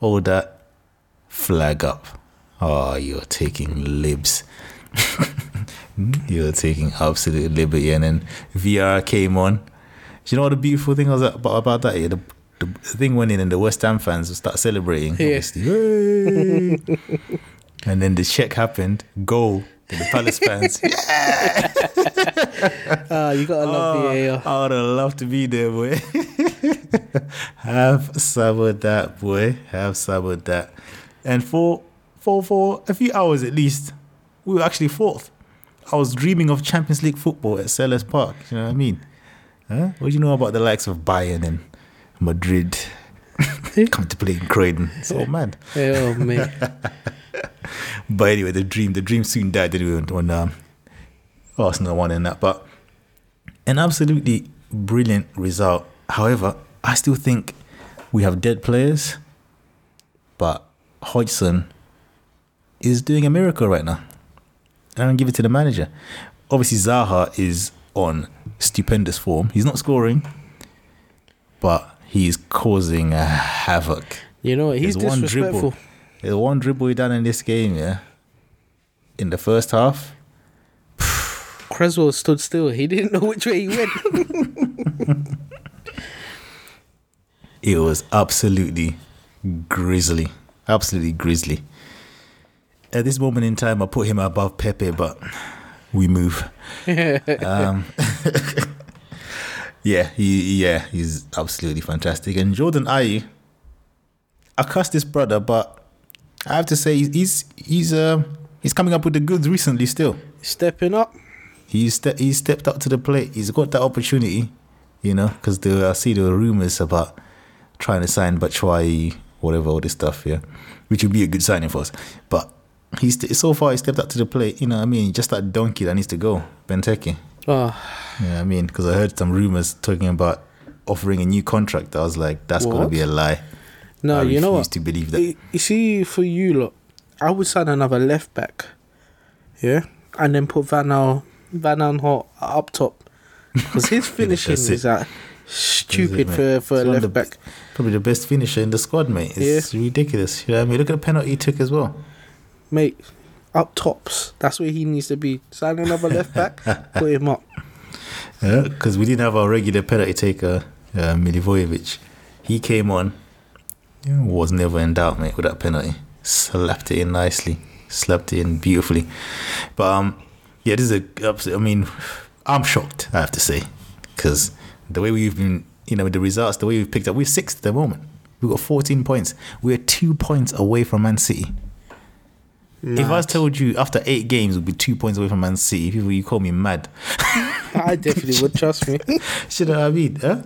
all that flag up. Oh, you're taking libs. you're taking absolute liberty. And then VR came on. Do you know what the beautiful thing was about, about that? Yeah, the, the thing went in and the West Ham fans start celebrating. Yeah. and then the check happened. Goal. to The Palace fans. yeah! Ah, you gotta love VAR. I would have loved to be there, boy. Have some of that, boy. Have some of that. And for for for a few hours at least, we were actually fourth. I was dreaming of Champions League football at Selhurst Park. You know what I mean? Huh? What do you know about the likes of Bayern and Madrid coming to play in Croydon? It's all mad. Oh, mate. But anyway, the dream, the dream soon died anyway when um, Arsenal won in that. But an absolutely brilliant result. However, I still think we have dead players, but Hodgson is doing a miracle right now. And I'm gonna give it to the manager. Obviously, Zaha is on stupendous form. He's not scoring, but he's causing a havoc. You know? He's There's one disrespectful. dribble. There's one dribble he done in this game, yeah. In the first half, Cresswell stood still. He didn't know which way he went. it was absolutely grisly. Absolutely grisly. At this moment in time, I put him above Pepe, but we move. um, yeah, he yeah, he's absolutely fantastic. And Jordan Ayew, I cussed this brother, but I have to say he's he's he's uh, he's coming up with the goods recently. Still, Stepping up. he's ste- he's stepped up to the plate. He's got that opportunity, you know, because I see the rumors about trying to sign Batshuayi, whatever, all this stuff, yeah, which would be a good signing for us. But he's so far he stepped up to the plate. You know, what I mean, just that donkey that needs to go, Benteke. Oh, Yeah, I mean, because I heard some rumors talking about offering a new contract. I was like, that's gonna be a lie. no, I you know what? to believe that. You, see, for you lot, I would sign another left back. Yeah, and then put Van Al Van Aanholt up top because his finishing it. is uh, stupid mate. for for a It's left the- back. Probably the best finisher in the squad, mate. It's ridiculous. You know what I mean? Look at the penalty he took as well. Mate, up tops. That's where he needs to be. Sign another left back. Put him up. Yeah, because we didn't have our regular penalty taker, uh, Milivojevic. He came on, was never in doubt, mate, with that penalty. Slapped it in nicely, slapped it in beautifully. But um, yeah, this is a. I mean, I'm shocked. I have to say, because the way we've been, you know, with the results, the way we've picked up, we're sixth at the moment. We've got 14 points. We're two points away from Man City. If I told you after eight games we'd be two points away from Man City, people you call me mad. I definitely would trust me. Should I mean? Huh?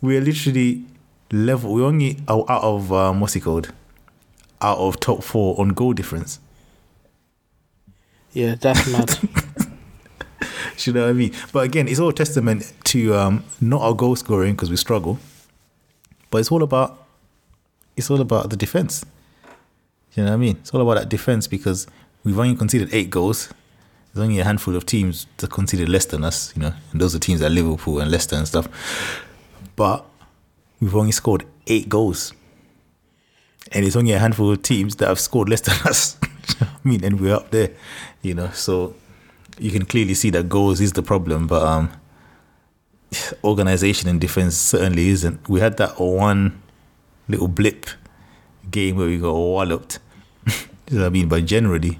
We're literally level. We're only out out of um, what's it called? Out of top four on goal difference. Yeah, that's mad. Should you know what I mean? But again, it's all testament to um, not our goal scoring because we struggle, but it's all about it's all about the defense. You know what I mean? It's all about that defense because we've only conceded eight goals. There's only a handful of teams that conceded less than us, you know, and those are teams like Liverpool and Leicester and stuff. But we've only scored eight goals. And it's only a handful of teams that have scored less than us. I mean, and we're up there, you know, so you can clearly see that goals is the problem, but um organization and defense certainly isn't. We had that one little blip game where we got walloped. You know what I mean? But generally,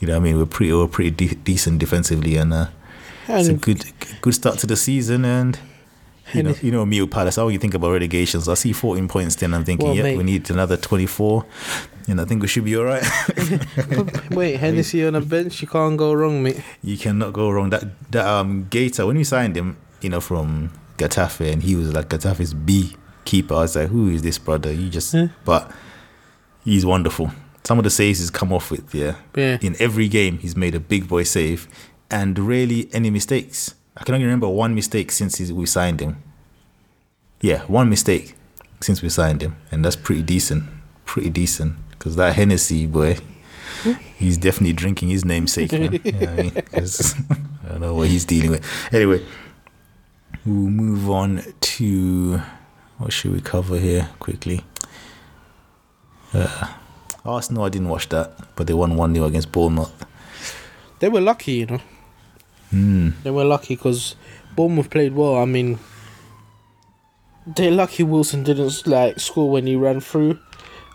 you know what I mean, we're pretty we're pretty de- decent defensively and uh it's a good good start to the season and you know, And- you know me, Palace. How you think about relegations? I see 14 points. Then I'm thinking, Well, yeah, mate- we need another 24, and I think we should be all right. wait, Hennessy on a bench, you can't go wrong, mate. you cannot go wrong. That that um Guaita when we signed him, you know, from Getafe, and he was like Getafe's B keeper. I was like, who is this brother? You just, Yeah. but he's wonderful. Some of the saves he's come off with, yeah. Yeah. In every game, he's made a big boy save, and rarely any mistakes. I can only remember one mistake since we signed him. Yeah, one mistake since we signed him, and that's pretty decent. Pretty decent, because that Hennessy boy, he's definitely drinking his namesake, man. You know what I mean? I don't know what he's dealing with. Anyway, we'll move on to what should we cover here quickly? Uh, Arsenal, I didn't watch that, but they won 1 0 against Bournemouth. They were lucky, you know. Hmm. They were lucky because Bournemouth played well. I mean, they're lucky Wilson didn't like score when he ran through.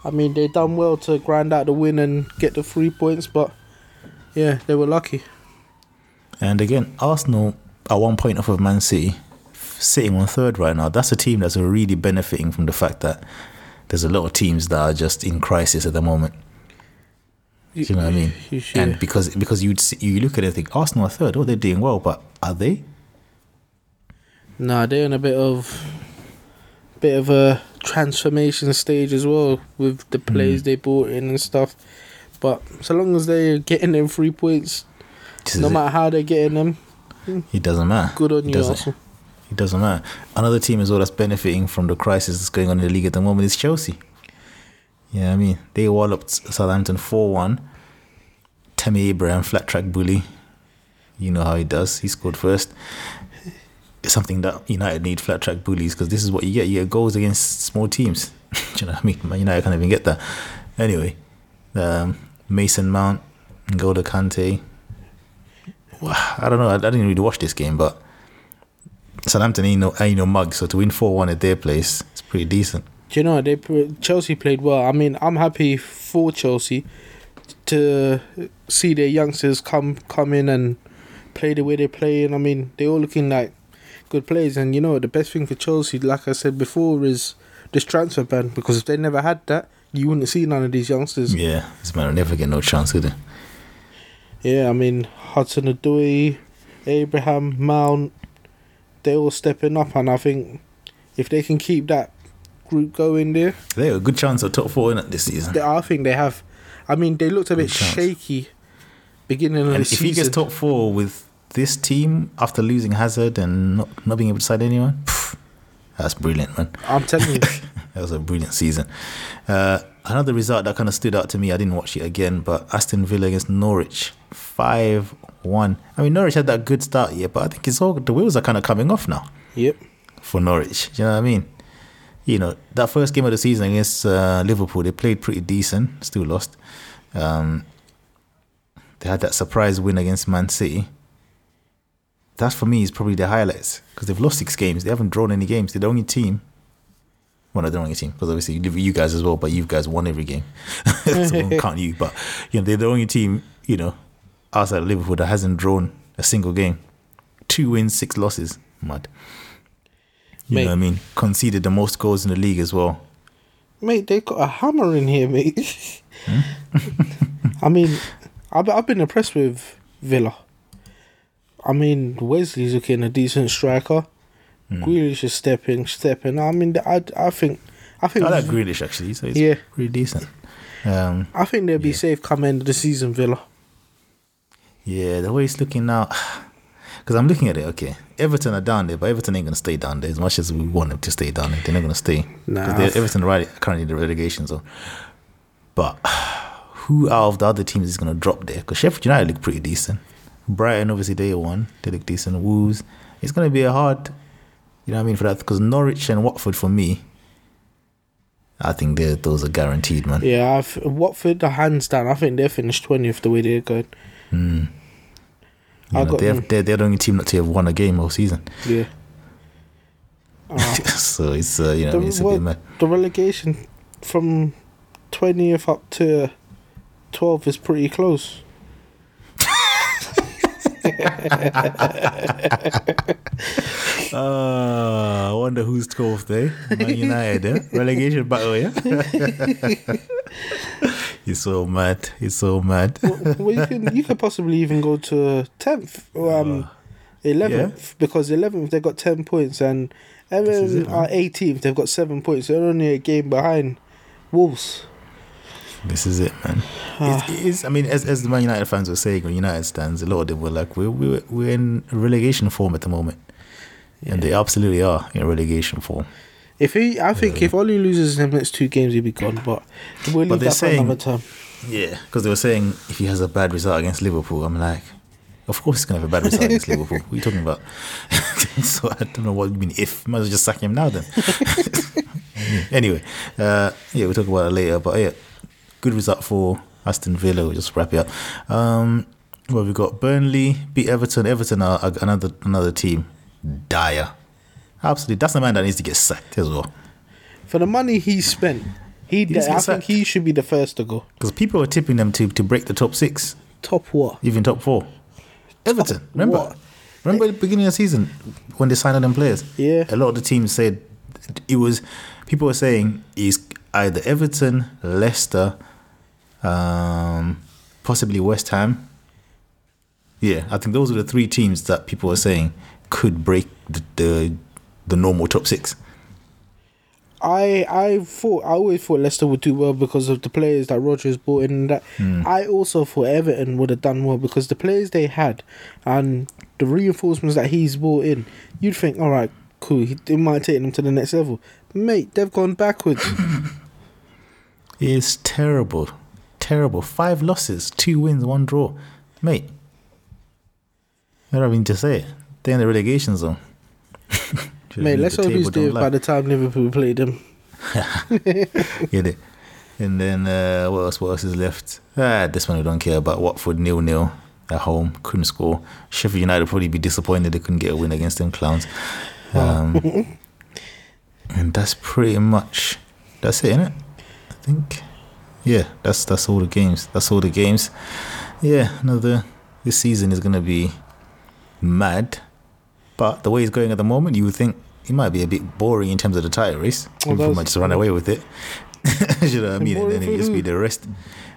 I mean, they done well to grind out the win and get the three points, but yeah, they were lucky. And again, Arsenal are one point off of Man City, sitting on third right now. That's a team that's really benefiting from the fact that there's a lot of teams that are just in crisis at the moment. Do you know what I mean? You And because because you'd you look at it and think Arsenal are third, oh they're doing well, but are they? Nah, they're in a bit of bit of a transformation stage as well with the hmm. players they brought in and stuff. But so long as they're getting them three points, no is it. matter how they're getting them, It doesn't matter. good on It you, Arsenal. It doesn't matter. Another team as well that's benefiting from the crisis that's going on in the league at the moment is Chelsea. Yeah, I mean they walloped Southampton four one. Tammy Abraham flat track bully. You know how he does. He scored first. It's something that United need flat track bullies because this is what you get. You get goals against small teams. Do you know what I mean? United can't even get that. Anyway, um, Mason Mount, N'Golo Kante. I don't know. I, I didn't really watch this game, but Southampton ain't no, ain't no mug. So to win 4 1 at their place, it's pretty decent. Do you know they Chelsea played well? I mean, I'm happy for Chelsea to see their youngsters come come in and play the way they play. And I mean, they're all looking like good players. And you know, the best thing for Chelsea, like I said before, is this transfer ban because if they never had that, you wouldn't see none of these youngsters. Yeah, this man will never get no chance, would he? Yeah, I mean Hudson Odoi, Abraham Mount, they're all stepping up, and I think if they can keep that group going there, They have a good chance of top four in it this season. they, I think they have. I mean, they looked a bit chance. shaky beginning of And the if he gets top four with this team after losing Hazard and not, not being able to sign anyone, pff, that's brilliant, man. I'm telling you, That was a brilliant season. Uh, another result that kind of stood out to me, I didn't watch it again, but Aston Villa against Norwich, 5 1. I mean, Norwich had that good start, yeah, but I think it's all the wheels are kind of coming off now yep. for Norwich. Do you know what I mean? You know, that first game of the season against uh, Liverpool, they played pretty decent, still lost. Um, they had that surprise win against Man City. That for me is probably the highlights because they've lost six games. They haven't drawn any games. They're the only team. Well, not the only team because obviously you guys as well, but you guys won every game. so count you, but you know they're the only team you know outside of Liverpool that hasn't drawn a single game. Two wins, six losses. Mad. You Mate. know what I mean? Conceded the most goals in the league as well. Mate, they got a hammer in here, mate. Hmm? I mean, I've, I've been impressed with Villa. I mean, Wesley's looking a decent striker. Hmm. Grealish is stepping, stepping. I mean, I, I think, I think, I like Grealish actually, so he's Yeah. pretty decent. Um, I think they'll be Yeah. safe come end of the season, Villa. yeah, the way it's looking now, because I'm looking at it. Okay, Everton are down there, but Everton ain't gonna stay down there as much as we want them to stay down there. They're not gonna stay. Nah. 'Cause they're- Everton are right currently in the relegation zone. But who out of the other teams is gonna drop there? Because Sheffield United look pretty decent. Brighton obviously they won. They look decent. Wolves. It's gonna be a hard. You know what I mean for that because Norwich and Watford for me. I think they're, those are guaranteed, man. Yeah, I've, Watford, the hands down. I think they're finished 20th the way they're going. You know, got they have, they're, they're the only team not to have won a game all season. Yeah. so it's uh, you know The, I mean, it's a what- bit the relegation from 20th up to 12 is pretty close. Uh, I wonder who's 12th there. Man United, eh? relegation battle, yeah. He's so mad. He's so mad. well, you can you could possibly even go to 10th, um, 11th, because 11th they've got 10 points and Everton are 18th, they've got 7 points. They're only a game behind Wolves. This is it, man. It's, it's, I mean, as, as the Man United fans were saying, when United stands, a lot of them were like, we're, we're, we're in relegation form at the moment. And they absolutely are in relegation form. If he, I think if Ole loses the next two games, he'll be gone. But we'll But leave they're that for another time. Yeah, because they were saying if he has a bad result against Liverpool, I'm like, of course he's gonna have a bad result against Liverpool. What are you talking about? so I don't know what you mean. If might as well just sack him now then. anyway, uh, yeah, we'll talk about it later. But yeah, good result for Aston Villa. We'll just wrap it up. Um, well, we've got Burnley beat Everton. Everton are are another another team. Dire, absolutely. That's the man that needs to get sacked as well. For the money he spent, he, to I think he should be the first to go. Because people are tipping them to to break the top six. Top what? even top four. Everton, remember? what? Remember the beginning of the season when they signed them players? Yeah. A lot of the teams said it was people were saying is either Everton, Leicester, um, possibly West Ham. Yeah, I think those are the three teams that people were saying could break the the, the normal top six. I I thought I always thought Leicester would do well because of the players that Rodgers brought in. That Hmm. I also thought Everton would have done well because the players they had and the reinforcements that he's brought in. You'd think, all right, cool, he, he might take them to the next level, mate. They've gone backwards. It's terrible, terrible. Five losses, two wins, one draw, mate. I don't mean to say. They're in the relegation zone. Mate, let's hope he's there by the time Liverpool play them. Get it? And then uh, what else? What else is left? Ah, this one we don't care about. Watford nil nil at home, couldn't score. Sheffield United probably be disappointed they couldn't get a win against them clowns. Um, and that's pretty much that's it, isn't it, innit? I think. Yeah, that's that's all the games. That's all the games. Yeah, another this season is gonna be mad. But the way it's going at the moment, you would think it might be a bit boring in terms of the title race. Well, People might just run away with it. you know what I mean? And then it just be the rest.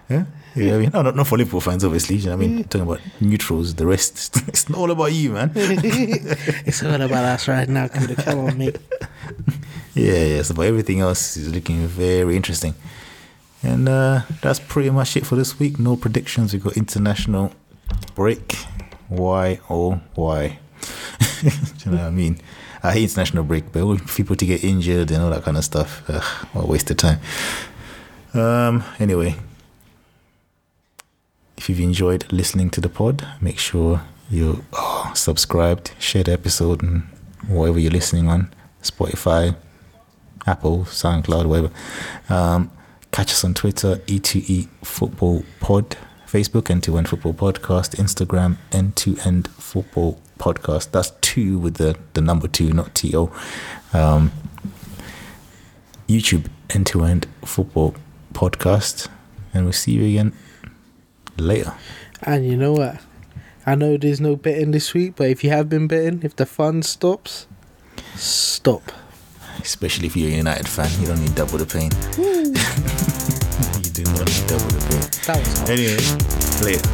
Yeah, yeah. I mean, no, not, not for Liverpool fans, obviously. You know what I mean? Talking about neutrals, the rest. It's not all about you, man. it's all about us right now. Come on, mate. Yeah, yeah. So, but everything else is looking very interesting. And uh, that's pretty much it for this week. No predictions. We've got international break. Why, oh, why? Do you know what I mean? I hate international break, but people to get injured and all that kind of stuff. Ugh, what a waste of time. Um, anyway, if you've enjoyed listening to the pod, make sure you oh, subscribed, share the episode, and whatever you're listening on Spotify, Apple, SoundCloud, whatever. Um, catch us on Twitter, E2E Football Pod, Facebook, N2N Football Podcast, Instagram, N2N Football Podcast. That's two with the, the number two, not TO. Um, YouTube, N2N Football Podcast. And we'll see you again later. And you know what? I know there's no betting this week, but if you have been betting, if the fun stops, stop. Especially if you're a United fan, you don't need double the pain. You do not need double the pain. That was Anyway, later.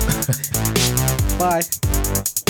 Bye.